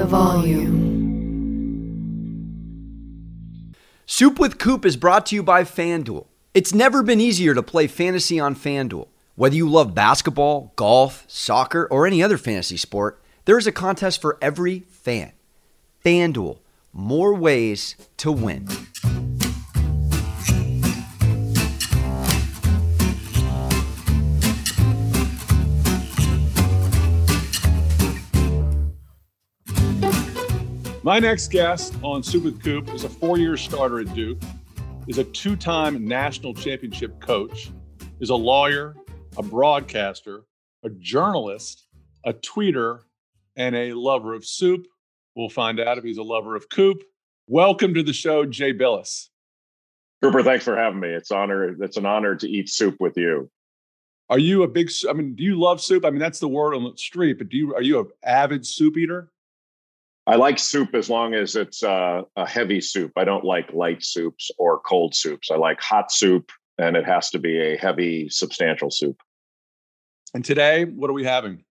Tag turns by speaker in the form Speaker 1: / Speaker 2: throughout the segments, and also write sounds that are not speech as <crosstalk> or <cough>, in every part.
Speaker 1: the volume.
Speaker 2: Soup with Coop is brought to you by FanDuel. It's never been easier to play fantasy on FanDuel. Whether you love basketball, golf, soccer, or any other fantasy sport, there is a contest for every fan. FanDuel, more ways to win.
Speaker 3: My next guest on Soup with Coop is a four-year starter at Duke, is a two-time national championship coach, is a lawyer, a broadcaster, a journalist, a tweeter, and a lover of soup. We'll find out if he's a lover of Coop. Welcome to the show, Jay Bilas.
Speaker 4: Cooper, thanks for having me. It's honor. It's an honor to eat soup with you.
Speaker 3: Are you a big? I mean, do you love soup? I mean, that's the word on the street. But do you? Are you an avid soup eater?
Speaker 4: I like soup as long as it's uh, a heavy soup. I don't like light soups or cold soups. I like hot soup, and it has to be a heavy, substantial soup.
Speaker 3: And today, what are we having?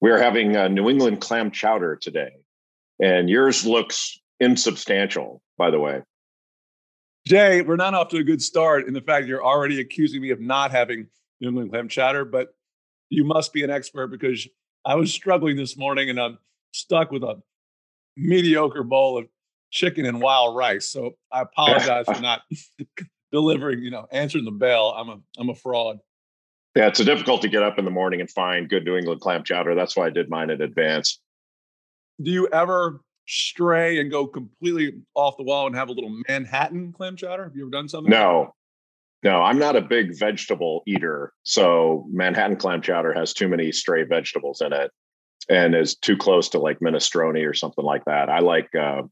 Speaker 4: We're having a New England clam chowder today, and yours looks insubstantial, by the way.
Speaker 3: Jay, we're not off to a good start in the fact you're already accusing me of not having New England clam chowder, but you must be an expert because I was struggling this morning and I'm stuck with a mediocre bowl of chicken and wild rice. So I apologize for not <laughs> delivering, you know, answering the bell. I'm a I'm a fraud.
Speaker 4: Yeah, it's a difficult to get up in the morning and find good New England clam chowder. That's why I did mine in advance.
Speaker 3: Do you ever stray and go completely off the wall and have a little Manhattan clam chowder? Have you ever done something?
Speaker 4: No. No, I'm not a big vegetable eater. So Manhattan clam chowder has too many stray vegetables in it and is too close to like minestrone or something like that. I like uh,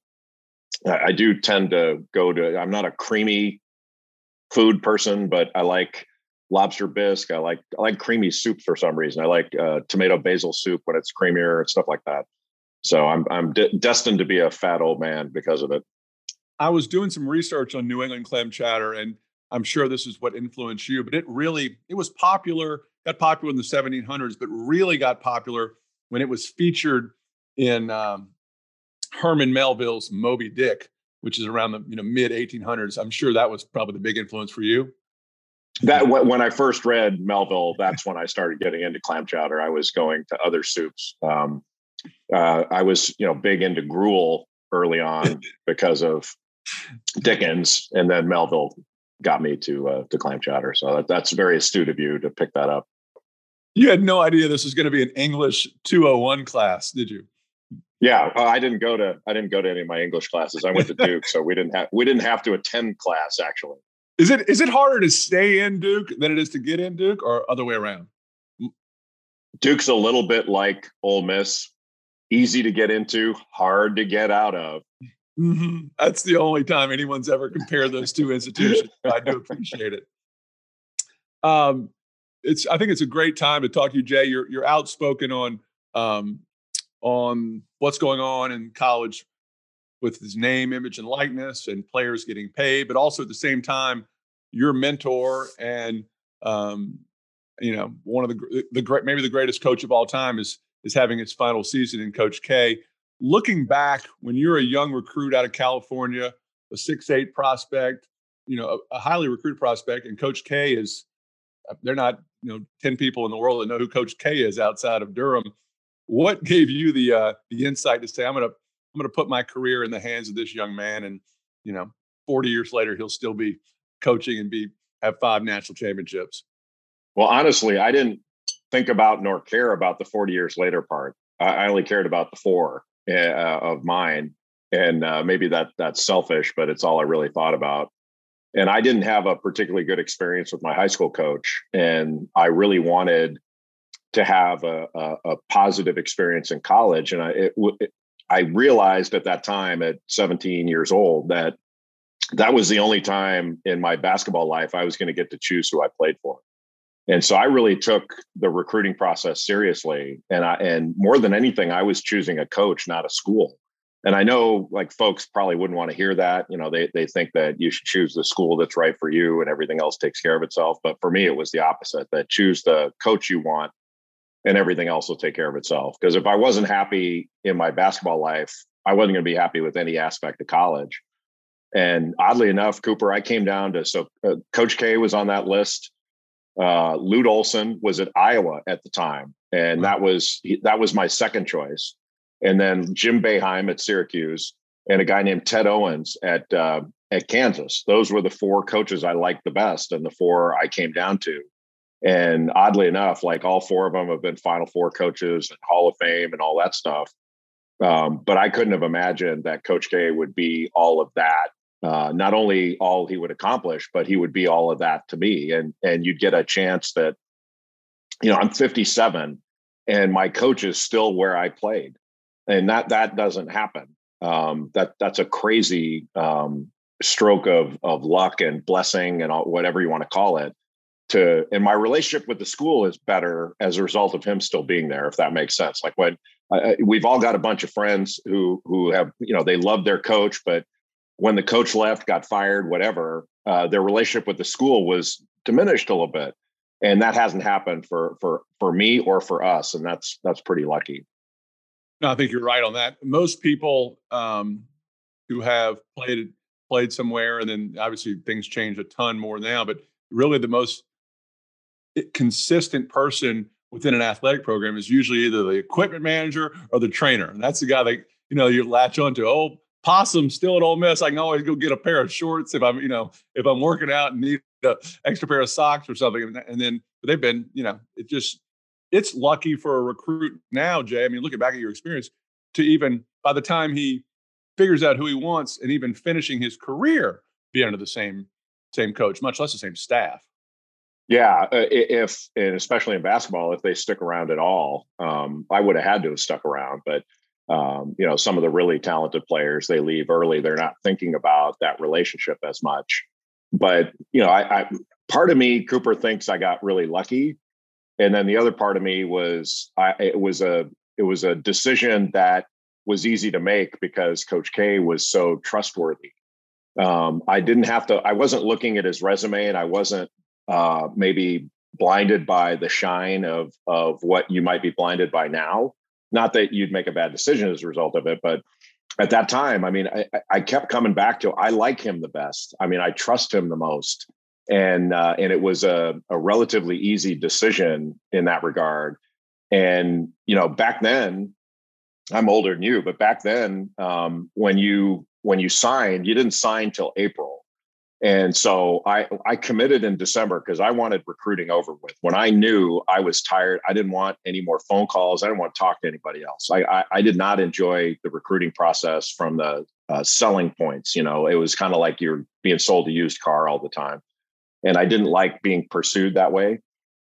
Speaker 4: I do tend to go to I'm not a creamy food person, but I like lobster bisque. I like I like creamy soup for some reason. I like uh, tomato basil soup when it's creamier and stuff like that. So I'm I'm de- destined to be a fat old man because of it.
Speaker 3: I was doing some research on New England clam chowder, and I'm sure this is what influenced you. But it really it was popular, got popular in the 1700s, but really got popular when it was featured in um, Herman Melville's Moby Dick, which is around the you know mid 1800s. I'm sure that was probably the big influence for you.
Speaker 4: That when I first read Melville, that's when I started getting into clam chowder. I was going to other soups. Um, uh, I was you know big into gruel early on <laughs> because of Dickens, and then Melville got me to uh, to clam chowder. So that, that's very astute of you to pick that up.
Speaker 3: You had no idea this was going to be an English 201 class, did you?
Speaker 4: Yeah, I didn't go to I didn't go to any of my English classes. I went to Duke, so we didn't have we didn't have to attend class actually.
Speaker 3: Is it is it harder to stay in Duke than it is to get in Duke, or other way around?
Speaker 4: Duke's a little bit like Ole Miss, easy to get into, hard to get out of.
Speaker 3: Mm-hmm. That's the only time anyone's ever compared those two <laughs> institutions. I do appreciate it. Um, it's I think it's a great time to talk to you, Jay. You're you're outspoken on um, on what's going on in college with his name, image, and likeness, and players getting paid, but also at the same time, your mentor and um, you know one of the the great maybe the greatest coach of all time is is having his final season in Coach K. Looking back, when you're a young recruit out of California, a six eight prospect, you know, a, a highly recruited prospect, and Coach K is they're not you know 10 people in the world that know who coach k is outside of durham. What <laughs> gave you the uh the insight to say i'm gonna i'm gonna put my career in the hands of this young man and you know 40 years later he'll still be coaching and be have five national championships?
Speaker 4: Well honestly i didn't think about nor care about the 40 years later part. I, only cared about the four uh, of mine. And uh, maybe that that's selfish but it's all i really thought about and I didn't have a particularly good experience with my high school coach, and I really wanted to have a, a, a positive experience in college. And I it, it, I realized at that time, at 17 years old, that that was the only time in my basketball life I was going to get to choose who I played for. And so I really took the recruiting process seriously, and I and more than anything, I was choosing a coach, not a school and I know like folks probably wouldn't want to hear that. You know, they they think that you should choose the school that's right for you and everything else takes care of itself. But for me, it was the opposite. That choose the coach you want and everything else will take care of itself. Because if I wasn't happy in my basketball life, I wasn't going to be happy with any aspect of college. And oddly enough, Cooper, I came down to so uh, Coach K was on that list. Uh, Lute Olson was at Iowa at the time, and that was that was my second choice. And then Jim Boeheim at Syracuse, and a guy named Ted Owens at uh, at Kansas. Those were the four coaches I liked the best, and the four I came down to. And oddly enough, like all four of them have been Final Four coaches and Hall of Fame and all that stuff. Um, but I couldn't have imagined that Coach K would be all of that. Uh, not only all he would accomplish, but he would be all of that to me. And and you'd get a chance that, you know, I'm 57 and my coach is still where I played, and that that doesn't happen. Um, that that's a crazy um, stroke of of luck and blessing and all, whatever you want to call it to and my relationship with the school is better as a result of him still being there if that makes sense. Like when we've all got a bunch of friends who who have you know they love their coach but when the coach left got fired whatever uh, their relationship with the school was diminished a little bit. And that hasn't happened for for for me or for us and that's that's pretty lucky
Speaker 3: no i think you're right on that most people um, who have played played somewhere, and then obviously things change a ton more now. But really, the most eh, consistent person within an athletic program is usually either the equipment manager or the trainer, and that's the guy that you know you latch onto. Oh, Possum still at Ole Miss. I can always go get a pair of shorts if I'm you know if I'm working out and need an extra pair of socks or something. And then they've been you know it just it's lucky for a recruit now, Jay. I mean, looking back at your experience, to even by the time he figures out who he wants and even finishing his career be under the same same coach, much less the same staff.
Speaker 4: Yeah, uh, if and especially in basketball, if they stick around at all, um, I would have had to have stuck around. But um, you know, some of the really talented players they leave early; they're not thinking about that relationship as much. But you know, I, I part of me, Cooper thinks I got really lucky, and then the other part of me was I, it was a it was a decision that was easy to make because Coach K was so trustworthy. Um, I didn't have to. I wasn't looking at his resume, and I wasn't uh, maybe blinded by the shine of of what you might be blinded by now. Not that you'd make a bad decision as a result of it, but at that time, I mean, I, I kept coming back to I like him the best. I mean, I trust him the most, and uh, and it was a, a relatively easy decision in that regard. And you know, back then, I'm older than you, but back then, um, when you when you signed, you didn't sign till April, and so I I committed in December because I wanted recruiting over with. When I knew I was tired, I didn't want any more phone calls. I didn't want to talk to anybody else. I I, I did not enjoy the recruiting process from the uh, selling points. You know, it was kind of like you're being sold a used car all the time, and I didn't like being pursued that way.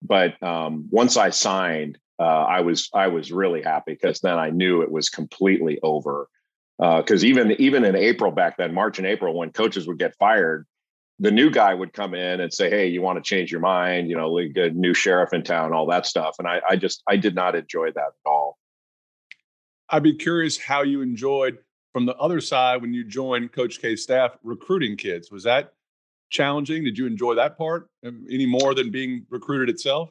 Speaker 4: But um, once I signed, uh, I was I was really happy because then I knew it was completely over. Because uh, even even in April back then, March and April, when coaches would get fired, the new guy would come in and say, "Hey, you want to change your mind? You know, a new sheriff in town, all that stuff." And I, I just I did not enjoy that at all.
Speaker 3: I'd be curious how you enjoyed from the other side when you joined Coach K's staff recruiting kids. Was that challenging? Did you enjoy that part um, any more than being recruited itself?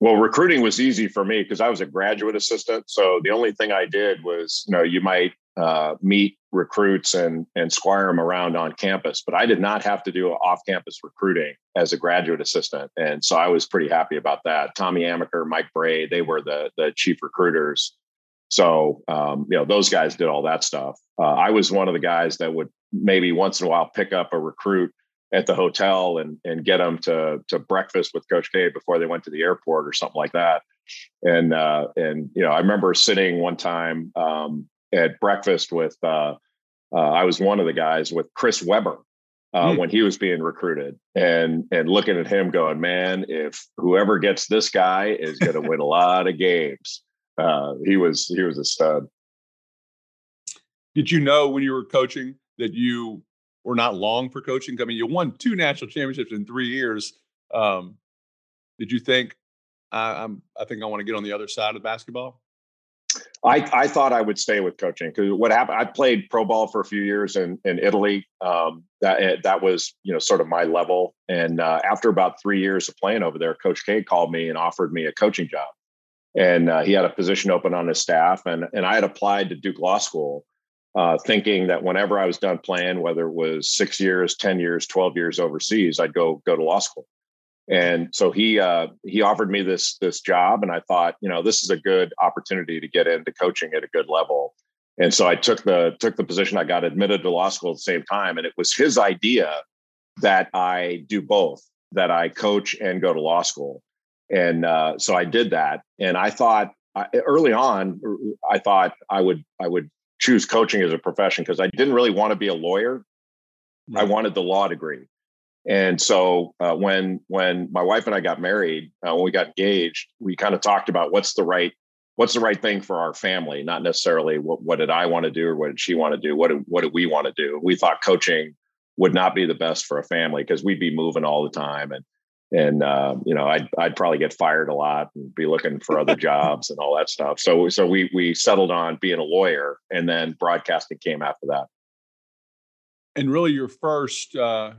Speaker 4: Well, recruiting was easy for me because I was a graduate assistant. So the only thing I did was, you know, you might uh, meet recruits and and squire them around on campus, but I did not have to do off-campus recruiting as a graduate assistant, and so I was pretty happy about that. Tommy Amaker, Mike Brey, they were the the chief recruiters. So um, you know, those guys did all that stuff. Uh, I was one of the guys that would maybe once in a while pick up a recruit at the hotel and and get them to to breakfast with Coach K before they went to the airport or something like that. And uh, and you know, I remember sitting one time um, at breakfast with uh, uh, I was one of the guys with Chris Webber uh, mm. when he was being recruited, and and looking at him, going, "Man, if whoever gets this guy is going <laughs> to win a lot of games." Uh, he was he was a stud.
Speaker 3: Did you know when you were coaching that you were not long for coaching. I mean, you won two national championships in three years. Um, did you think I, am I think I want to get on the other side of basketball?
Speaker 4: I, I thought I would stay with coaching because what happened, I played pro ball for a few years in, in Italy. Um, that, eh, that was, you know, sort of my level. And uh, after about three years of playing over there, coach K called me and offered me a coaching job. and uh, he had a position open on his staff, and and I had applied to Duke Law School, uh, thinking that whenever I was done playing, whether it was six years, ten years, twelve years overseas, I'd go go to law school. And so he uh, he offered me this this job, and I thought, you know, this is a good opportunity to get into coaching at a good level. And so I took the took the position. I got admitted to law school at the same time, and it was his idea that I do both, that I coach and go to law school. And uh, so I did that, and I thought early on, I thought I would I would choose coaching as a profession because I didn't really want to be a lawyer. Right. I wanted the law degree. And so uh, when when my wife and I got married, uh, when we got engaged, we kind of talked about what's the right what's the right thing for our family, not necessarily what what did I want to do or what did she want to do, what did, what did we want to do. We thought coaching would not be the best for a family because we'd be moving all the time and and uh, you know I'd I'd probably get fired a lot and be looking for other <laughs> jobs and all that stuff. So so we we settled on being a lawyer, and then broadcasting came after that.
Speaker 3: And really, your first uh,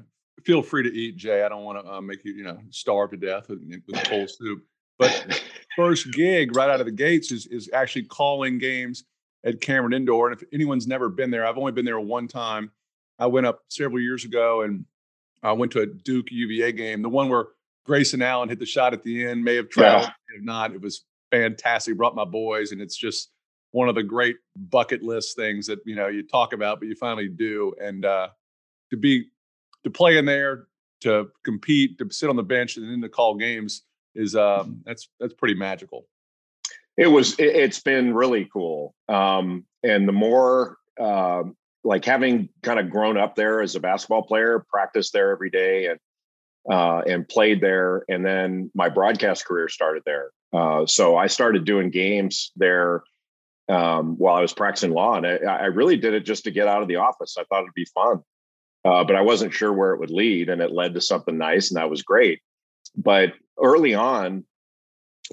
Speaker 3: feel free to eat, Jay. I don't want to uh, make you, you know, starve to death with, with cold soup. But <laughs> first gig right out of the gates is is actually calling games at Cameron Indoor. And if anyone's never been there, I've only been there one time. I went up several years ago and I went to a Duke UVA game, the one where Grayson Allen hit the shot at the end. May have traveled, yeah. if not, it was fantastic. Brought my boys, and it's just one of the great bucket list things that you know you talk about, but you finally do. And uh, to be to play in there, to compete, to sit on the bench, and then to call games is um, that's that's pretty magical.
Speaker 4: It was. It, has been really cool. Um, and the more uh, like having kind of grown up there as a basketball player, practice there every day, and uh, and played there, and then my broadcast career started there. Uh, so I started doing games there um, while I was practicing law, and I, I, really did it just to get out of the office. I thought it'd be fun uh, but I wasn't sure where it would lead, and it led to something nice, and that was great. But early on,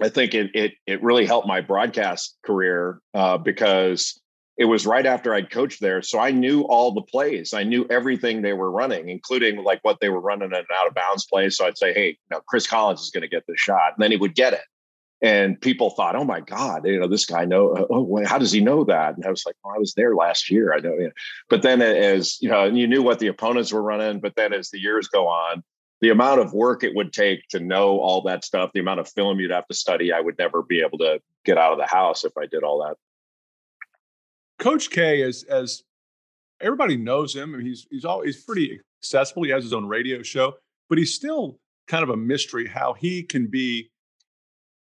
Speaker 4: I think it it it really helped my broadcast career uh, because it was right after I'd coached there, so I knew all the plays. I knew everything they were running, including like what they were running in an out of bounds play. So I'd say, "Hey, now Chris Collins is going to get this shot," and then he would get it and people thought, "Oh my God, you know this guy know? Oh, how does he know that?" And I was like, "Well, I was there last year. I know." Know. But then, as you know, you knew what the opponents were running. But then, as the years go on, the amount of work it would take to know all that stuff, the amount of film you'd have to study, I would never be able to get out of the house if I did all that.
Speaker 3: Coach K, as as everybody knows him, and he's he's always pretty accessible. He has his own radio show, but he's still kind of a mystery how he can be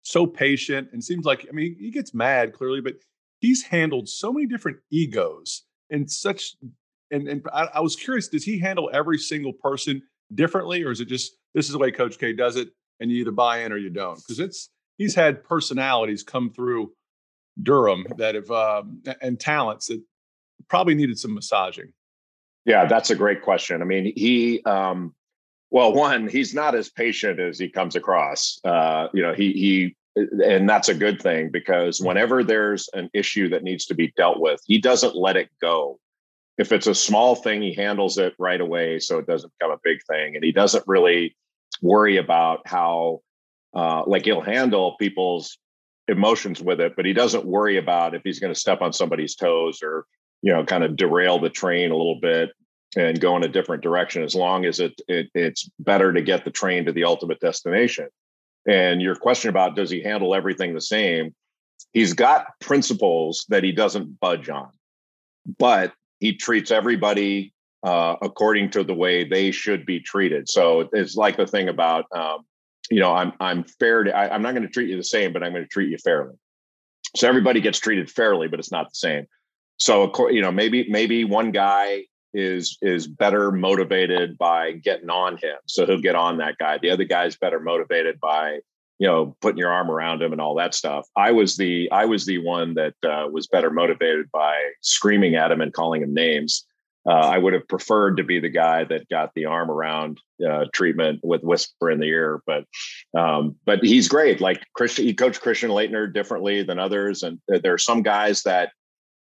Speaker 3: so patient and seems like, I mean, he gets mad clearly, but he's handled so many different egos and such. And, and I, I was curious, does he handle every single person differently, or is it just this is the way Coach K does it, and you either buy in or you don't? Because it's he's had personalities come through Durham that have um, and talents that probably needed some massaging.
Speaker 4: Yeah, that's a great question. I mean, he um, well, one, he's not as patient as he comes across. Uh, you know, he he and that's a good thing because mm-hmm. whenever there's an issue that needs to be dealt with, he doesn't let it go. If it's a small thing, he handles it right away so it doesn't become a big thing. And he doesn't really worry about how, uh, like, he'll handle people's emotions with it, but he doesn't worry about if he's going to step on somebody's toes or, you know, kind of derail the train a little bit and go in a different direction as long as it, it it's better to get the train to the ultimate destination. And your question about does he handle everything the same he's got principles that he doesn't budge on but he treats everybody uh, according to the way they should be treated. So it's like the thing about um, you know i'm i'm fair to I, i'm not going to treat you the same but i'm going to treat you fairly. So everybody gets treated fairly but it's not the same. So you know maybe maybe one guy is is better motivated by getting on him so he'll get on that guy. The other guy's better motivated by you know putting your arm around him and all that stuff. I was the i was the one that uh, was better motivated by screaming at him and calling him names uh, i would have preferred to be the guy that got the arm around uh, treatment with whisper in the ear but um, but he's great like christian he coached christian Laettner differently than others and there are some guys that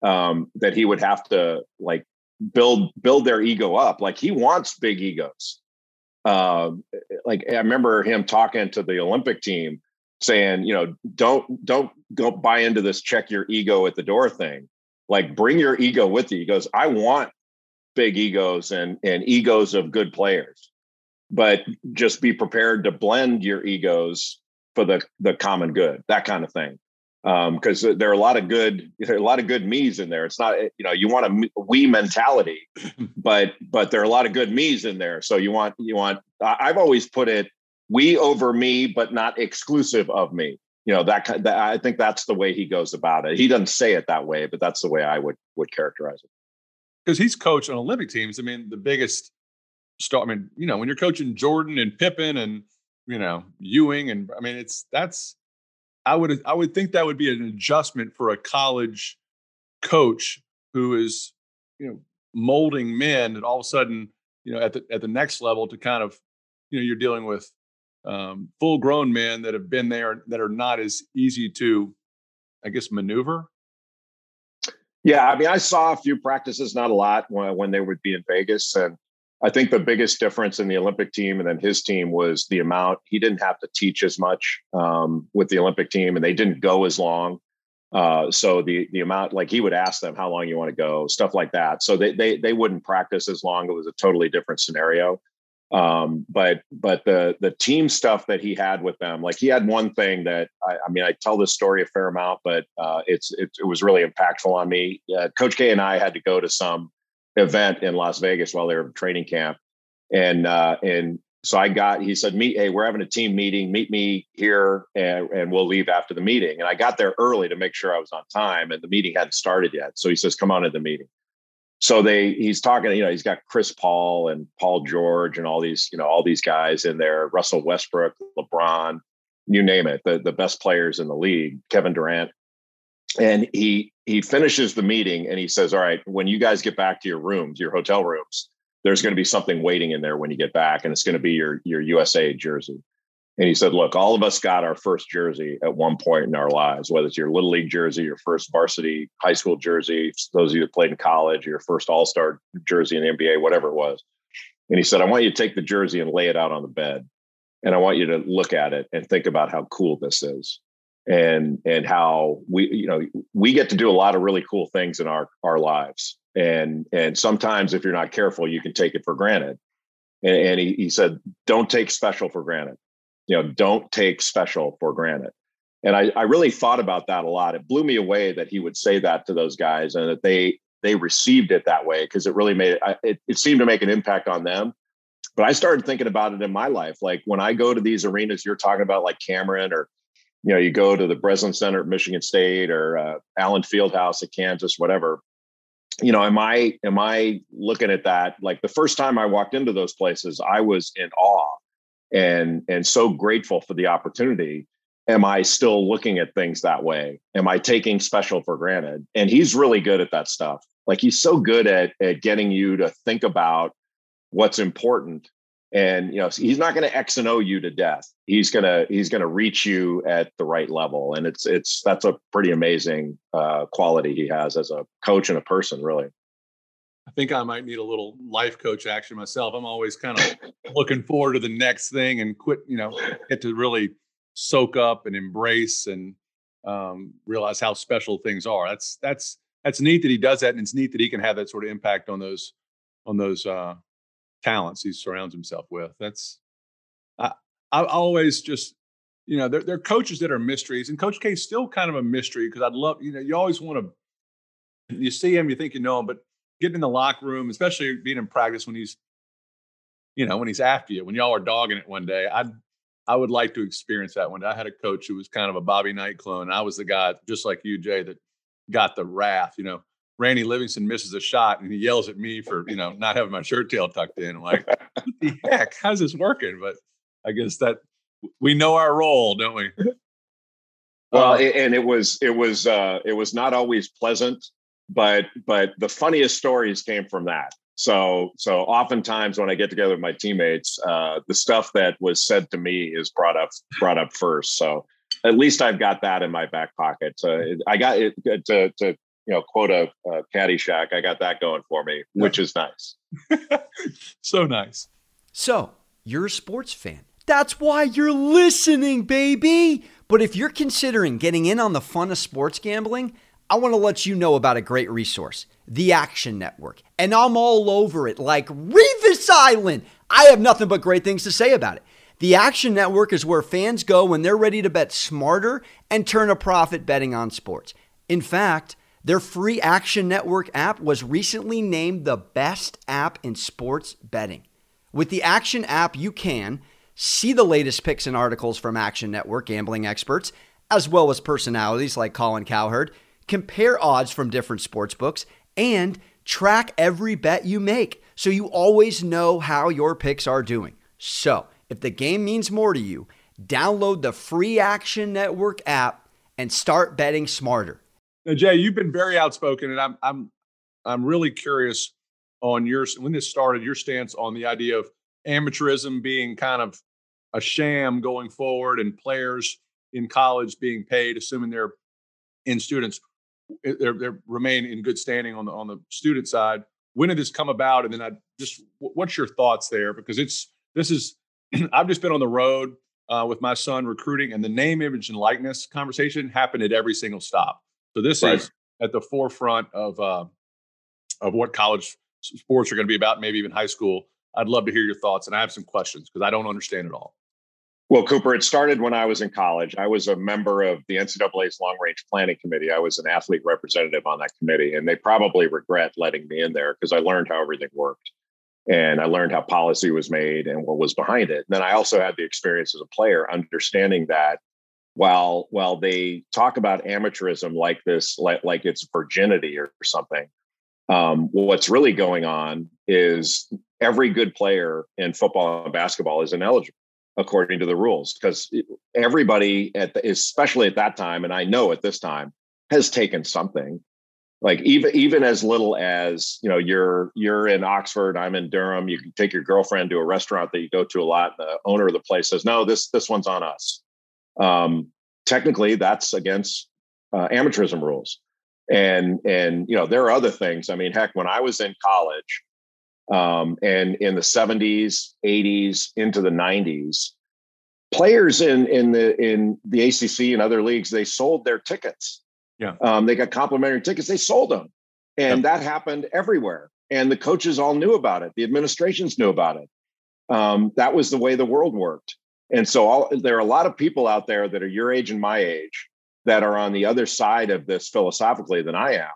Speaker 4: um, that he would have to like build build their ego up. Like he wants big egos. Uh, like I remember him talking to the Olympic team, saying, you know, don't don't go buy into this check your ego at the door thing. Like bring your ego with you. He goes, I want big egos and and egos of good players. But just be prepared to blend your egos for the the common good, that kind of thing. Because um, there are a lot of good, there are a lot of good me's in there. It's not, you know, you want a we mentality, <clears throat> but but there are a lot of good me's in there. So you want you want. I've always put it we over me, but not exclusive of me. You know that, that I think that's the way he goes about it. He doesn't say it that way, but that's the way I would would characterize it.
Speaker 3: Because he's coached on Olympic teams. I mean, the biggest star. I mean, you know, when you're coaching Jordan and Pippen and you know Ewing, and I mean, it's that's. I would I would think that would be an adjustment for a college coach who is you know molding men, and all of a sudden you know at the at the next level to kind of you know you're dealing with um, full grown men that have been there that are not as easy to, I guess, maneuver?
Speaker 4: Yeah, I mean, I saw a few practices, not a lot, when, when they would be in Vegas. And I think the biggest difference in the Olympic team and then his team was the amount he didn't have to teach as much um, with the Olympic team, and they didn't go as long. Uh, so the the amount, like he would ask them how long you want to go, stuff like that. So they they they wouldn't practice as long. It was a totally different scenario. Um, but but the the team stuff that he had with them, like he had one thing that I, I mean, I tell this story a fair amount, but uh, it's it, it, was really impactful on me. Uh, Coach K and I had to go to some event in Las Vegas while they were training camp, and uh, and so I got he said, "Meet, hey, we're having a team meeting. Meet me here, and, and we'll leave after the meeting." And I got there early to make sure I was on time, and the meeting hadn't started yet. So he says, "Come on to the meeting." So they he's talking you know he's got chris paul and paul george and all these you know all these guys in there russell westbrook lebron you name it the, the best players in the league kevin durant. And he he finishes the meeting and he says all right when you guys get back to your rooms your hotel rooms there's going to be something waiting in there when you get back and it's going to be your your usa jersey and he said, Look, all of us got our first jersey at one point in our lives, whether it's your little league jersey, your first varsity high school jersey, those of you that played in college, your first all star jersey in the NBA, whatever it was. And he said, I want you to take the jersey and lay it out on the bed. And I want you to look at it and think about how cool this is. And and how we, you know, we get to do a lot of really cool things in our our lives. And and sometimes if you're not careful, you can take it for granted. And, and he, he said, don't take special for granted you know don't take special for granted. And I, I really thought about that a lot. It blew me away that he would say that to those guys and that they they received it that way because it really made it, it seemed to make an impact on them. But i started thinking about it in my life. Like when i go to these arenas you're talking about like cameron or you know you go to the breslin center at michigan state or uh, allen fieldhouse at kansas whatever. You know am i am i looking at that? Like the first time i walked into those places i was in awe and and so grateful for the opportunity am i still looking at things that way? Am i taking special for granted? And he's really good at that stuff. Like he's so good at at getting you to think about what's important. And you know he's not going to x and o you to death. He's going to he's going to reach you at the right level. And it's it's that's a pretty amazing uh, quality he has as a coach and a person really
Speaker 3: think I might need a little life coach action myself. I'm always kind of looking forward to the next thing and quit, you know, get to really soak up and embrace and um, realize how special things are. That's that's that's neat that he does that, and it's neat that he can have that sort of impact on those on those uh, talents he surrounds himself with. That's I I always just you know there there are coaches that are mysteries, and Coach K is still kind of a mystery because I'd love you know you always want to you see him, you think you know him, but getting in the locker room, especially being in practice when he's, you know, when he's after you, when y'all are dogging it one day, I'd, I would like to experience that one day. I had a coach who was kind of a Bobby Knight clone. I was the guy, just like you, Jay, that got the wrath. You know, Randy Livingston misses a shot and he yells at me for, you know, not having my shirt tail tucked in. I'm like, what the heck? How's this working? But I guess that we know our role, don't we?
Speaker 4: Well, and it was it was uh, it was not always pleasant but but the funniest stories came from that. So so oftentimes when i get together with my teammates uh, the stuff that was said to me is brought up brought up first. So at least i've got that in my back pocket so i got it to, to you know quote a, a caddyshack i got that going for me which is nice. <laughs>
Speaker 3: So nice.
Speaker 2: So you're a sports fan. That's why you're listening, baby. But if you're considering getting in on the fun of sports gambling, I want to let you know about a great resource, the Action Network. And I'm all over it like Revis Island. I have nothing but great things to say about it. The Action Network is where fans go when they're ready to bet smarter and turn a profit betting on sports. In fact, their free Action Network app was recently named the best app in sports betting. With the Action app, you can see the latest picks and articles from Action Network gambling experts, as well as personalities like Colin Cowherd, compare odds from different sports books, and track every bet you make so you always know how your picks are doing. So, if the game means more to you, download the free Action Network app and start betting smarter.
Speaker 3: Now, Jay, you've been very outspoken, and I'm I'm I'm really curious on your when this started, your stance on the idea of amateurism being kind of a sham going forward, and players in college being paid, assuming they're in students, they they remain in good standing on the on the student side. When did this come about? And then I just what's your thoughts there? Because it's this is <clears throat> I've just been on the road uh, with my son recruiting, and the name, image, and likeness conversation happened at every single stop. So this right. is at the forefront of uh, of what college sports are going to be about, maybe even high school. I'd love to hear your thoughts, and I have some questions because I don't understand it all.
Speaker 4: Well, Cooper, it started when I was in college. I was a member of the NCAA's long range planning committee. I was an athlete representative on that committee, and they probably regret letting me in there because I learned how everything worked and I learned how policy was made and what was behind it. And then I also had the experience as a player, understanding that while while they talk about amateurism like this, like like it's virginity or something, um, what's really going on is every good player in football and basketball is ineligible according to the rules because everybody at the, especially at that time, and I know at this time, has taken something. Like even even as little as you know you're you're in oxford i'm in durham you can take your girlfriend to a restaurant that you go to a lot and the owner of the place says no this this one's on us. Um, technically that's against uh, amateurism rules. And and you know there are other things. I mean heck when i was in college um, and in the 70s 80s into the 90s players in in the in the acc and other leagues they sold their tickets
Speaker 3: yeah.
Speaker 4: Um, they got complimentary tickets. They sold them. And yep. that happened everywhere. And the coaches all knew about it. The administrations knew about it. Um, that was the way the world worked. And so all, there are a lot of people out there that are your age and my age that are on the other side of this philosophically than I am,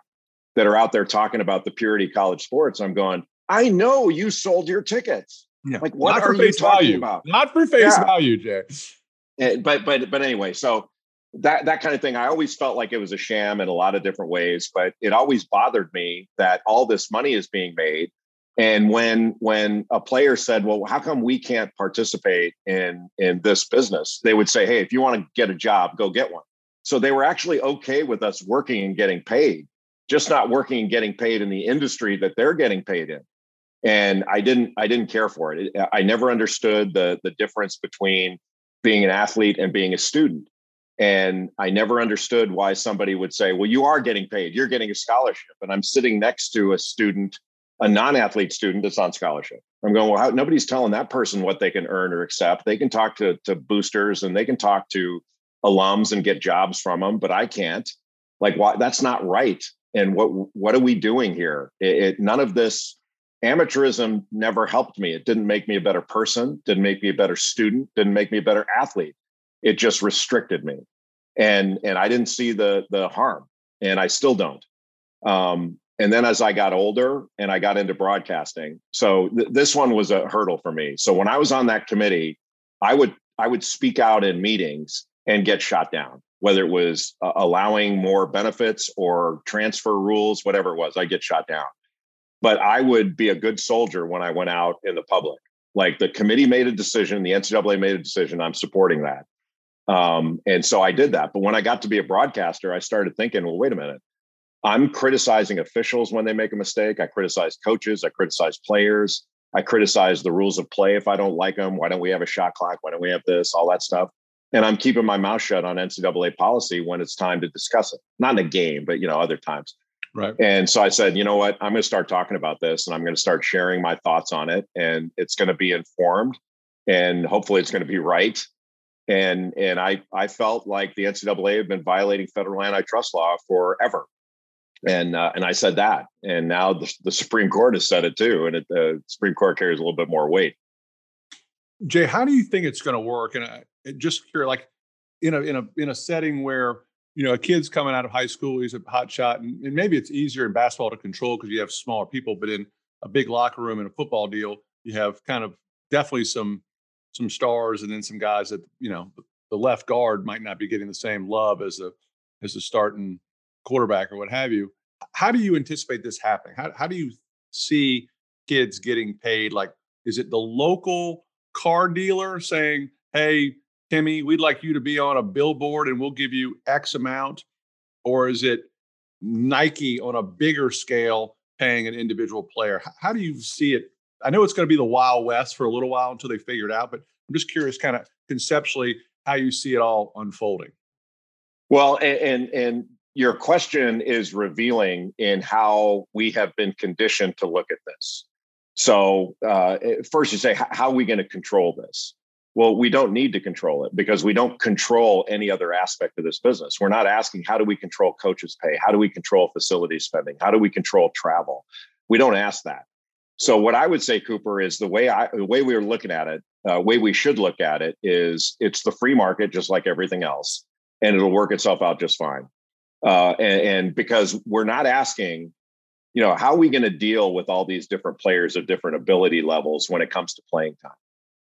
Speaker 4: that are out there talking about the purity of college sports. I'm going, I know you sold your tickets. Yeah. Like, what are you talking
Speaker 3: value.
Speaker 4: about?
Speaker 3: Not for face yeah. value, Jay.
Speaker 4: And, but but but anyway, so that that kind of thing i always felt like it was a sham in a lot of different ways but it always bothered me that all this money is being made and when when a player said well how come we can't participate in in this business they would say hey if you want to get a job go get one so they were actually okay with us working and getting paid just not working and getting paid in the industry that they're getting paid in and i didn't i didn't care for it i never understood the the difference between being an athlete and being a student and I never understood why somebody would say, well, you are getting paid, you're getting a scholarship. And I'm sitting next to a student, a non athlete student that's on scholarship. I'm going, well, how, nobody's telling that person what they can earn or accept. They can talk to, to boosters and they can talk to alums and get jobs from them, but I can't. Like, why? That's not right. And what what are we doing here? It, it, none of this amateurism never helped me. It didn't make me a better person, didn't make me a better student, didn't make me a better athlete. It just restricted me. And and i didn't see the the harm and i still don't. Um, and then as i got older and i got into broadcasting so th- this one was a hurdle for me. So when i was on that committee i would i would speak out in meetings and get shot down whether it was uh, allowing more benefits or transfer rules whatever it was i get shot down but i would be a good soldier when i went out in the public like the committee made a decision the ncaa made a decision i'm supporting that um, and so I did that. But when I got to be a broadcaster, I started thinking, well, wait a minute. I'm criticizing officials when they make a mistake. I criticize coaches. I criticize players. I criticize the rules of play if I don't like them. Why don't we have a shot clock? Why don't we have this? All that stuff. And I'm keeping my mouth shut on NCAA policy when it's time to discuss it. Not in a game, but you know, other times.
Speaker 3: Right.
Speaker 4: And so I said, you know what? I'm going to start talking about this and I'm going to start sharing my thoughts on it. And it's going to be informed and hopefully it's going to be right. And and I I felt like the NCAA had been violating federal antitrust law forever, and uh, and I said that, and now the, the Supreme Court has said it too, and it, the Supreme Court carries a little bit more weight.
Speaker 3: Jay, how do you think it's going to work? And I, just curious, like in a in a in a setting where you know a kid's coming out of high school, he's a hot shot, and, and maybe it's easier in basketball to control because you have smaller people, but in a big locker room in a football deal, you have kind of definitely some some stars and then some guys that you know the left guard might not be getting the same love as a as a starting quarterback or what have you. How do you anticipate this happening? How how do you see kids getting paid? Like, is it the local car dealer saying, "Hey, Timmy, we'd like you to be on a billboard and we'll give you X amount," or is it Nike on a bigger scale paying an individual player? How do you see it I know it's going to be the Wild West for a little while until they figure it out, but I'm just curious, kind of conceptually, how you see it all unfolding.
Speaker 4: Well, and, and, and your question is revealing in how we have been conditioned to look at this. So uh, eh, first, you say, how are we going to control this? Well, we don't need to control it because we don't control any other aspect of this business. We're not asking how do we control coaches' pay? How do we control facility spending? How do we control travel? We don't ask that. So what I would say, Cooper, is the way I the way we are looking at it, uh, way we should look at it is it's the free market, just like everything else, and it'll work itself out just fine. Uh, and, and because we're not asking, you know, how are we going to deal with all these different players of different ability levels when it comes to playing time?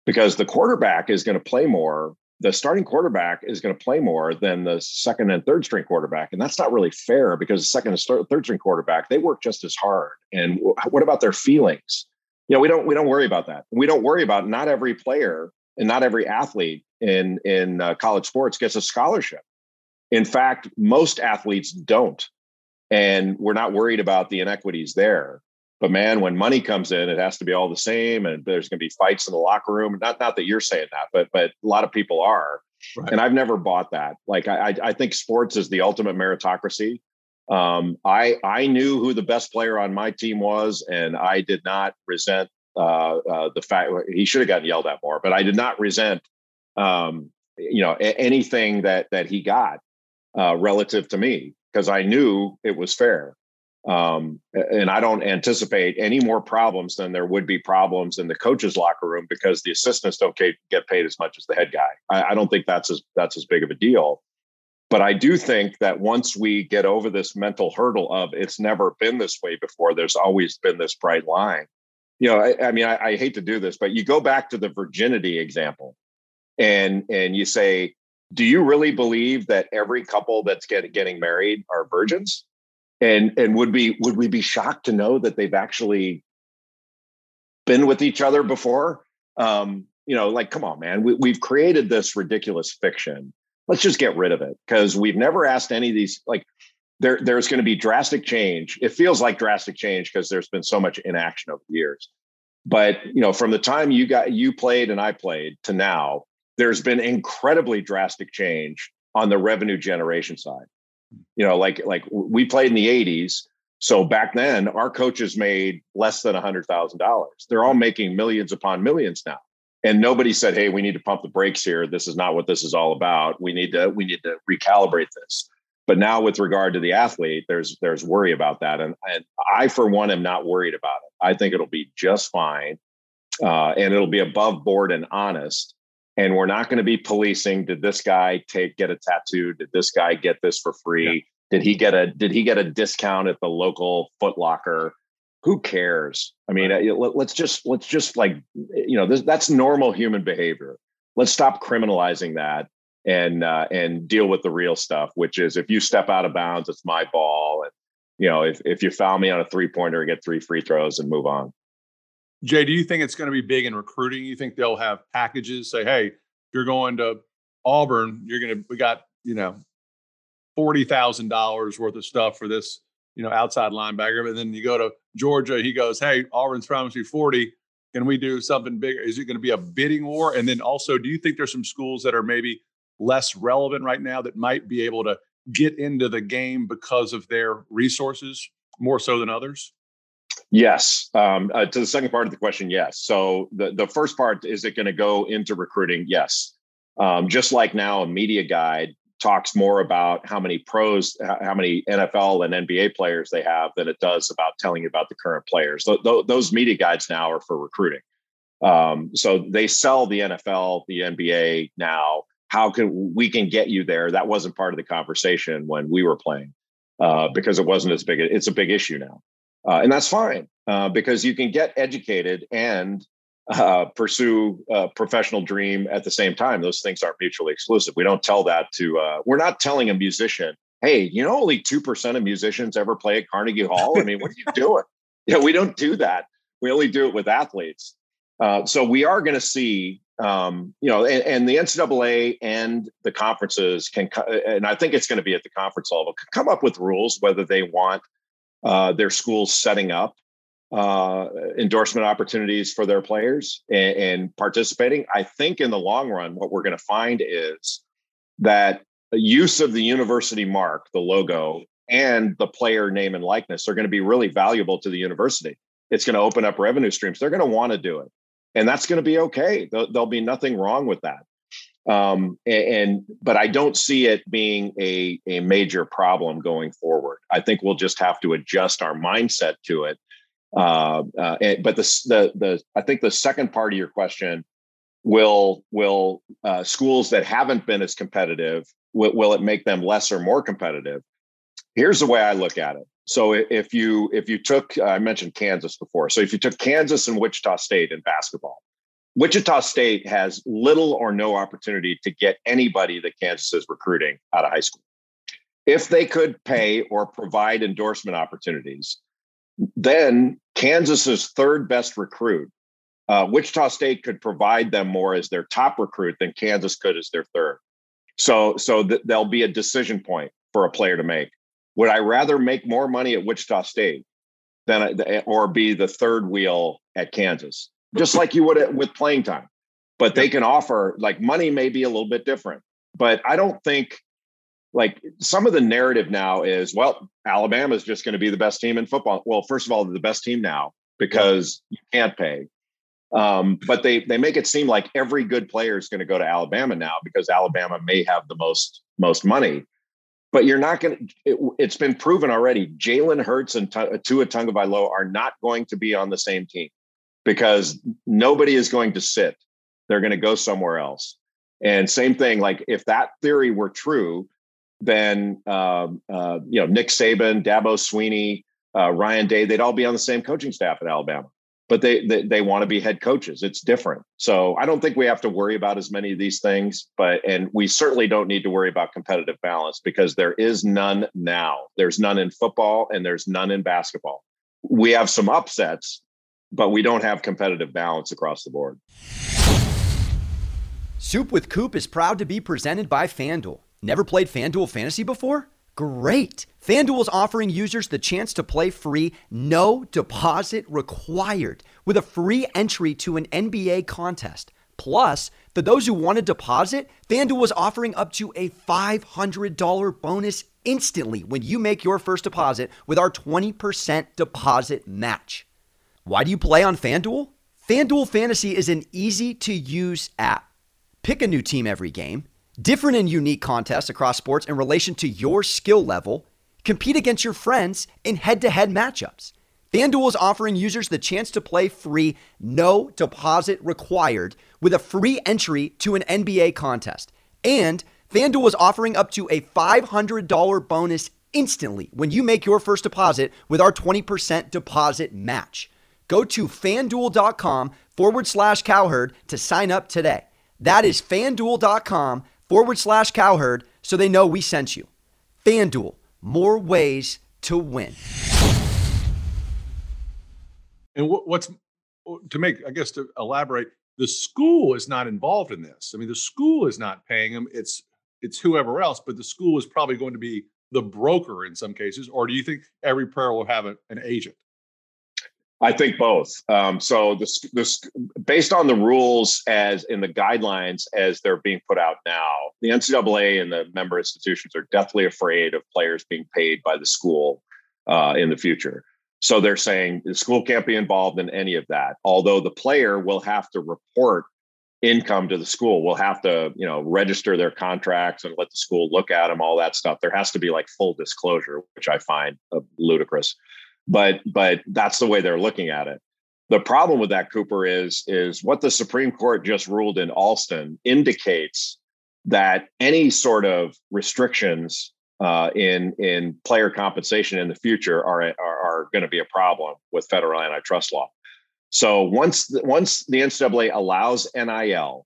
Speaker 4: Because the quarterback is going to play more the starting quarterback is going to play more than the second and third string quarterback. And that's not really fair because the second and third string quarterback, they work just as hard. And what about their feelings? You know, we don't we don't worry about that. We don't worry about not every player and not every athlete in in uh, college sports gets a scholarship. In fact, most athletes don't. And we're not worried about the inequities there. But man, when money comes in, it has to be all the same, and there's going to be fights in the locker room. Not not that you're saying that, but but a lot of people are. Right. And I've never bought that. Like I I think sports is the ultimate meritocracy. Um, I I knew who the best player on my team was, and I did not resent uh, uh, the fact he should have gotten yelled at more, but I did not resent um, you know a- anything that that he got uh, relative to me because I knew it was fair. Um, and I don't anticipate any more problems than there would be problems in the coaches' locker room because the assistants don't get paid as much as the head guy. I, I don't think that's as that's as big of a deal. But I do think that once we get over this mental hurdle of it's never been this way before, there's always been this bright line. You know, I, I mean, I, I hate to do this, but you go back to the virginity example, and and you say, do you really believe that every couple that's get, getting married are virgins? And and would be would we be shocked to know that they've actually been with each other before? Um you know like come on man we, we've created this ridiculous fiction. Let's just get rid of it because we've never asked any of these like there there's going to be drastic change. It feels like drastic change because there's been so much inaction over the years. But you know from the time you got you played and i played to now there's been incredibly drastic change on the revenue generation side you know, like like we played in the 80s. So back then, our coaches made less than a hundred thousand dollars. They're all making millions upon millions now. And nobody said, "Hey, we need to pump the brakes here. This is not what this is all about. We need to we need to recalibrate this." But now, with regard to the athlete, there's there's worry about that, and, and I, for one, am not worried about it. I think it'll be just fine, uh, and it'll be above board and honest and we're not going to be policing did this guy take get a tattoo? Did this guy get this for free? Yeah. did he get a did he get a discount at the local foot locker? Who cares? I mean right. let's just let's just like you know this, that's normal human behavior. Let's stop criminalizing that and uh, and deal with the real stuff which is if you step out of bounds it's my ball. And you know if, if you foul me on a three pointer get three free throws and move on
Speaker 3: Jay, do you think it's going to be big in recruiting? You think they'll have packages say, hey, you're going to Auburn, you're going to, we got, you know, $40,000 worth of stuff for this, you know, outside linebacker. But then you go to Georgia, he goes, hey, Auburn's promised you 40. Can we do something bigger? Is it going to be a bidding war? And then also, do you think there's some schools that are maybe less relevant right now that might be able to get into the game because of their resources more so than others?
Speaker 4: Yes. Um, uh, to the second part of the question, yes. So the, the first part is it going to go into recruiting? Yes. Um, just like now, a media guide talks more about how many pros, how many NFL and NBA players they have than it does about telling you about the current players. Th- th- those media guides now are for recruiting. Um, so they sell the NFL, the NBA now. How can we can get you there? That wasn't part of the conversation when we were playing uh, because it wasn't as big. It's a big issue now, uh, and that's fine uh, because you can get educated and uh, pursue a professional dream at the same time. Those things aren't mutually exclusive. We don't tell that to. Uh, we're not telling a musician, "Hey, you know, only two percent of musicians ever play at Carnegie Hall." I mean, what are you doing? <laughs> Yeah, we don't do that. We only do it with athletes. Uh, so we are going to see, um, you know, and, and, the NCAA and the conferences can, and I think it's going to be at the conference level, come up with rules whether they want uh, their schools setting up uh, endorsement opportunities for their players and, and, participating. I think in the long run, what we're going to find is that use of the university mark, the logo, and the player name and likeness are going to be really valuable to the university. It's going to open up revenue streams. They're going to want to do it, and that's going to be okay. There'll, there'll be nothing wrong with that. Um, and, and but I don't see it being a a major problem going forward. I think we'll just have to adjust our mindset to it uh, uh, but the, the the I think the second part of your question will will uh, schools that haven't been as competitive will, will it make them less or more competitive? Here's the way I look at it. So if you if you took I mentioned Kansas before. So if you took Kansas and Wichita State in basketball, Wichita State has little or no opportunity to get anybody that Kansas is recruiting out of high school. If they could pay or provide endorsement opportunities, then Kansas's third best recruit, uh, Wichita State could provide them more as their top recruit than Kansas could as their third. So, so th- there'll be a decision point for a player to make. Would I rather make more money at Wichita State than or be the third wheel at Kansas, just like you would with playing time? But they can offer like money may be a little bit different. But I don't think like some of the narrative now is well alabama is just going to be the best team in football. Well first of all they're the best team now because you can't pay. Um, but they they make it seem like every good player is going to go to alabama now because alabama may have the most most money. But you're not going to it, has been proven already. Jalen hurts and T- tua tagovailoa are not going to be on the same team because nobody is going to sit they're going to go somewhere else and same thing like if that theory were true then um, uh, you know Nick Saban, Dabo Swinney, uh, Ryan Day, they'd all be on the same coaching staff at Alabama. But they they, they want to be head coaches. It's different. So I don't think we have to worry about as many of these things. But and we certainly don't need to worry about competitive balance because there is none now. There's none in football and there's none in basketball. We have some upsets, but we don't have competitive balance across the board.
Speaker 2: Soup with Coop is proud to be presented by FanDuel. Never played FanDuel Fantasy before? Great! FanDuel is offering users the chance to play free, no deposit required, with a free entry to an NBA contest. Plus, for those who want to deposit, FanDuel is offering up to a $500 bonus instantly when you make your first deposit with our 20% deposit match. Why do you play on FanDuel? FanDuel Fantasy is an easy to use app. Pick a new team every game different and unique contests across sports in relation to your skill level, compete against your friends in head to head matchups. FanDuel is offering users the chance to play free, no deposit required, with a free entry to an NBA contest. And FanDuel is offering up to a $500 bonus instantly when you make your first deposit with our 20% deposit match. Go to fanduel.com forward slash cowherd to sign up today. That is fanduel.com forward slash cowherd so they know we sent you. FanDuel, more ways to win.
Speaker 3: And what's to make, I guess, to elaborate, the school is not involved in this. I mean, the school is not paying them. It's it's whoever else, but the school is probably going to be the broker in some cases. Or do you think every player will have an agent?
Speaker 4: I think both. Um, so this, this, based on the rules as in the guidelines as they're being put out now, the NCAA and the member institutions are deathly afraid of players being paid by the school uh, in the future. So they're saying the school can't be involved in any of that. Although the player will have to report income to the school, will have to, you know, register their contracts and let the school look at them, all that stuff. There has to be like full disclosure, which I find uh, ludicrous. But but that's the way they're looking at it. The problem with that, Cooper, is is what the Supreme Court just ruled in Alston indicates that any sort of restrictions uh, in in player compensation in the future are are, are going to be a problem with federal antitrust law. So once the, once the NCAA allows NIL,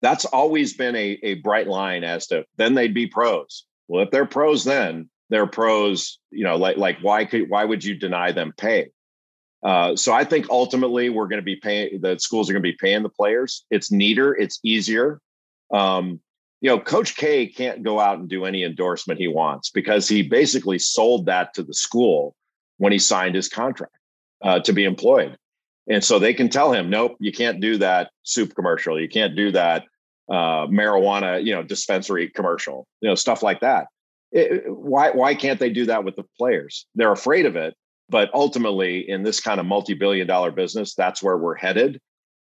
Speaker 4: that's always been a, a bright line as to then they'd be pros. Well, if they're pros, then they're pros. You know, like like why could why would you deny them pay? Uh, so I think ultimately we're going to be paying the schools are going to be paying the players. It's neater, it's easier. Um, you know, Coach K can't go out and do any endorsement he wants because he basically sold that to the school when he signed his contract uh, to be employed. And so they can tell him, nope, you can't do that soup commercial. You can't do that uh, marijuana, you know, dispensary commercial, you know, stuff like that. It, why, why can't they do that with the players? They're afraid of it. But ultimately, in this kind of multi billion dollar business, that's where we're headed.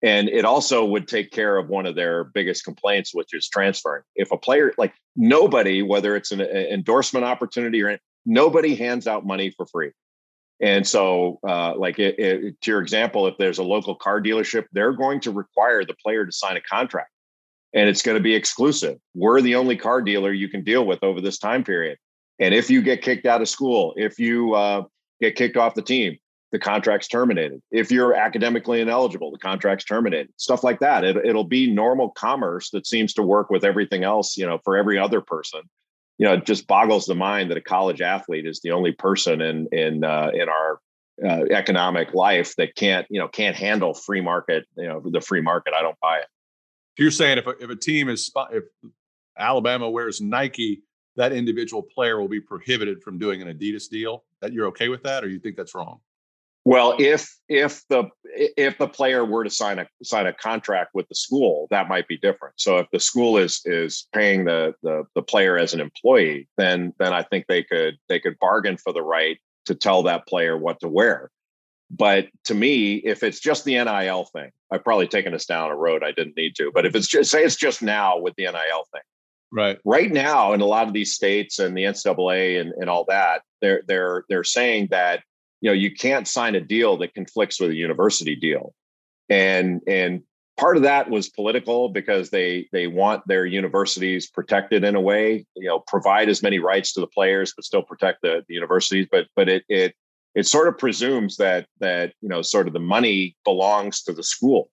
Speaker 4: And it also would take care of one of their biggest complaints, which is transferring. If a player, like nobody, whether it's an, endorsement opportunity or nobody hands out money for free. And so, uh, like it, it, to your example, if there's a local car dealership, they're going to require the player to sign a contract and it's going to be exclusive. We're the only car dealer you can deal with over this time period. And if you get kicked out of school, if you uh, get kicked off the team, the contract's terminated. If you're academically ineligible, the contract's terminated. Stuff like that. It, it'll be normal commerce that seems to work with everything else, you know, for every other person. You know, it just boggles the mind that a college athlete is the only person in in uh, in our uh, economic life that can't you know can't handle free market. You know, the free market. I don't buy it.
Speaker 3: You're saying if a, if a team is if Alabama wears Nike, that individual player will be prohibited from doing an Adidas deal. That you're okay with that, or you think that's wrong?
Speaker 4: Well, if if the if the player were to sign a sign a contract with the school, that might be different. So if the school is is paying the the, the player as an employee, then then I think they could they could bargain for the right to tell that player what to wear. But to me, if it's just the NIL thing, I've probably taken us down a road I didn't need to. But if it's just say it's just now with the NIL thing,
Speaker 3: right?
Speaker 4: Right now, in a lot of these states and the NCAA and, and all that, they're they're they're saying that you know you can't sign a deal that conflicts with a university deal and and part of that was political because they they want their universities protected in a way you know provide as many rights to the players but still protect the, the universities but but it it it sort of presumes that that you know sort of the money belongs to the school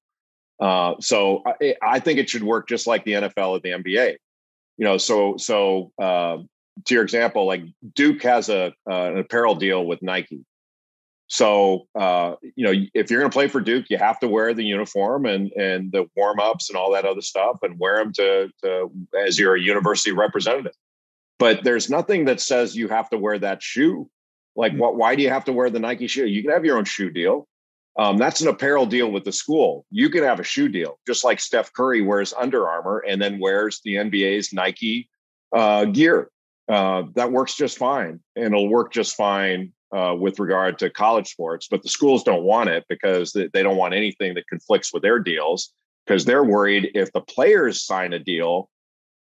Speaker 4: uh, so I, I, think it should work just like the NFL or the NBA you know so so uh, to your example like Duke has a uh, an apparel deal with Nike so uh, you know, if you're going to play for Duke, you have to wear the uniform and and the warm ups and all that other stuff, and wear them to, to as you're a university representative. But there's nothing that says you have to wear that shoe. Like, what? Why do you have to wear the Nike shoe? You can have your own shoe deal. Um, that's an apparel deal with the school. You can have a shoe deal, just like Steph Curry wears Under Armour and then wears the NBA's Nike uh, gear. Uh, that works just fine, and it'll work just fine uh, with regard to college sports, but the schools don't want it because they don't want anything that conflicts with their deals because they're worried if the players sign a deal,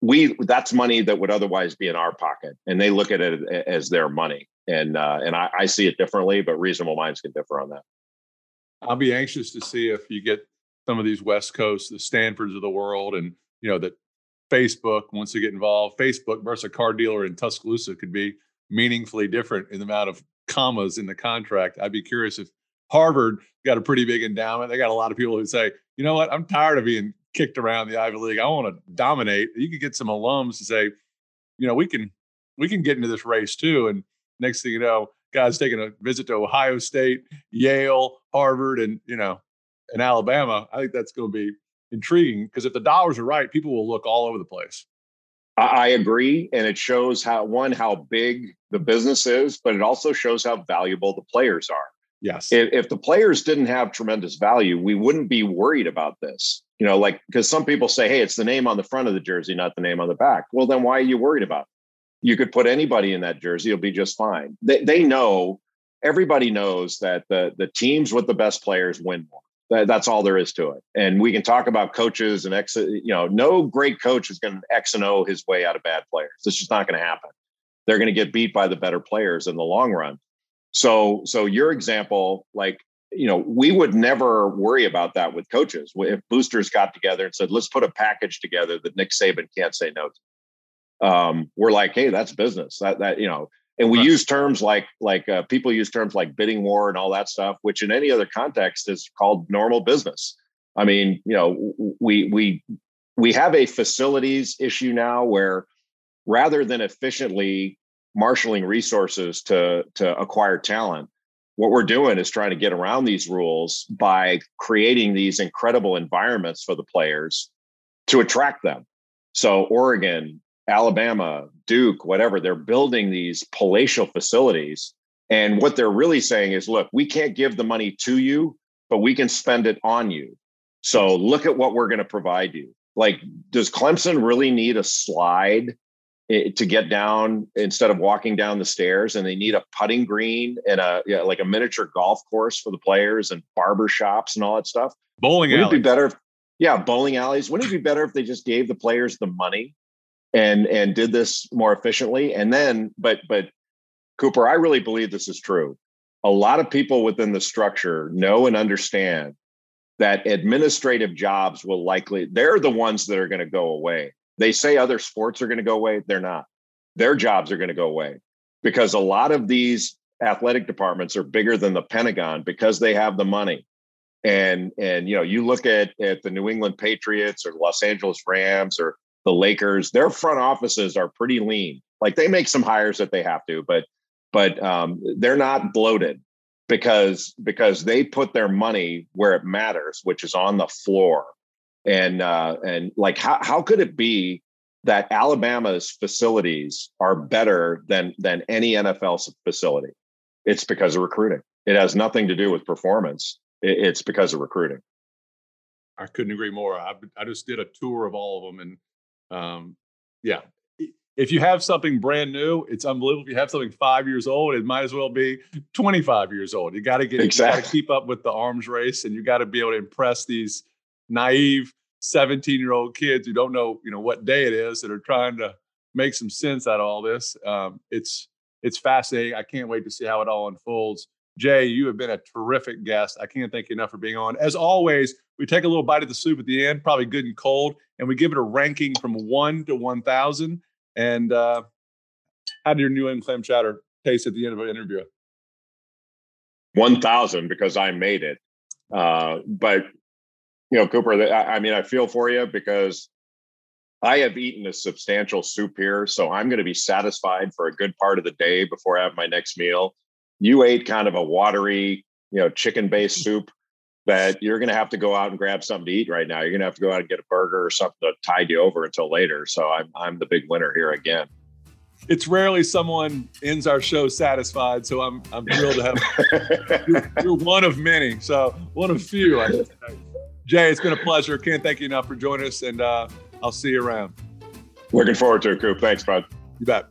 Speaker 4: we that's money that would otherwise be in our pocket, and they look at it as their money. And uh, and I, I see it differently, but reasonable minds can differ on that.
Speaker 3: I'll be anxious to see if you get some of these West Coast, the Stanfords of the world, and you know that Facebook once they get involved, Facebook versus a car dealer in Tuscaloosa could be meaningfully different in the amount of commas in the contract. I'd be curious if Harvard got a pretty big endowment. They got a lot of people who say, you know what, I'm tired of being kicked around the Ivy League. I want to dominate. You could get some alums to say, you know, we can we can get into this race too. And next thing you know, guys taking a visit to Ohio State, Yale, Harvard, and you know, and Alabama. I think that's going to be intriguing because if the dollars are right, people will look all over the place.
Speaker 4: I agree. And it shows how, one, how big the business is, but it also shows how valuable the players are.
Speaker 3: Yes.
Speaker 4: If, the players didn't have tremendous value, we wouldn't be worried about this. You know, like, because some people say, hey, it's the name on the front of the jersey, not the name on the back. Well, then why are you worried about it? You could put anybody in that jersey, it'll be just fine. They, they know everybody knows that the the teams with the best players win more. That, that's all there is to it. And we can talk about coaches and X. You know, no great coach is going to X and O his way out of bad players. It's just not going to happen. They're going to get beat by the better players in the long run. So, so your example, like you know, we would never worry about that with coaches. If boosters got together and said, "Let's put a package together that Nick Saban can't say no to," um, we're like, "Hey, that's business." That that you know, and we right. use terms like like uh, people use terms like bidding war and all that stuff, which in any other context is called normal business. I mean, you know, we we we have a facilities issue now where rather than efficiently marshaling resources to to acquire talent. What we're doing is trying to get around these rules by creating these incredible environments for the players to attract them. So oregon alabama duke whatever they're building these palatial facilities. And what they're really saying is look we can't give the money to you but we can spend it on you. So look at what we're going to provide you. Like does clemson really need a slide to get down instead of walking down the stairs and they need a putting green and a yeah, like a miniature golf course for the players and barber shops and all that stuff.
Speaker 3: Bowling
Speaker 4: would alleys. it be better if, yeah bowling alleys. Wouldn't it be better if they just gave the players the money and and did this more efficiently? And then but but cooper i really believe this is true. A lot of people within the structure know and understand that administrative jobs will likely they're the ones that are going to go away they say other sports are going to go away. They're not. Their jobs are going to go away because a lot of these athletic departments are bigger than the Pentagon because they have the money. And and you know, you look at at the New England Patriots or Los Angeles Rams or the Lakers, their front offices are pretty lean. Like they make some hires that they have to, but but um, they're not bloated because because they put their money where it matters, which is on the floor and uh, and like how how could it be that Alabama's facilities are better than than any NFL facility? It's because of recruiting. It has nothing to do with performance. It's because of recruiting.
Speaker 3: I couldn't agree more. I, I just did a tour of all of them, and um, yeah, if you have something brand new, it's unbelievable. If you have something five years old, it might as well be 25 years old. You got to get, exactly. you got to keep up with the arms race, and you got to be able to impress these naive 17 year old kids who don't know, you know, what day it is that are trying to make some sense out of all this. Um, it's, it's fascinating. I can't wait to see how it all unfolds. Jay, you have been a terrific guest. I can't thank you enough for being on. As always, we take a little bite of the soup at the end, probably good and cold, and we give it a ranking from one to 1,000. And uh, how did your New England clam chowder taste at the end of an interview?
Speaker 4: 1,000 because I made it. Uh, but you know, Cooper, I, I mean, I feel for you because I have eaten a substantial soup here, so I'm going to be satisfied for a good part of the day before I have my next meal. You ate kind of a watery, you know, chicken-based mm. <laughs> soup that you're going to have to go out and grab something to eat right now. You're going to have to go out and get a burger or something to tide you over until later. So I'm I'm the big winner here again.
Speaker 3: It's rarely someone ends our show satisfied, so I'm I'm thrilled to have <laughs> you're, you're one of many, so one of few. I Jay, it's been a pleasure. Can't thank you enough for joining us, and uh, I'll see you around.
Speaker 4: Looking forward to it, Coop. Thanks, bud.
Speaker 3: You bet.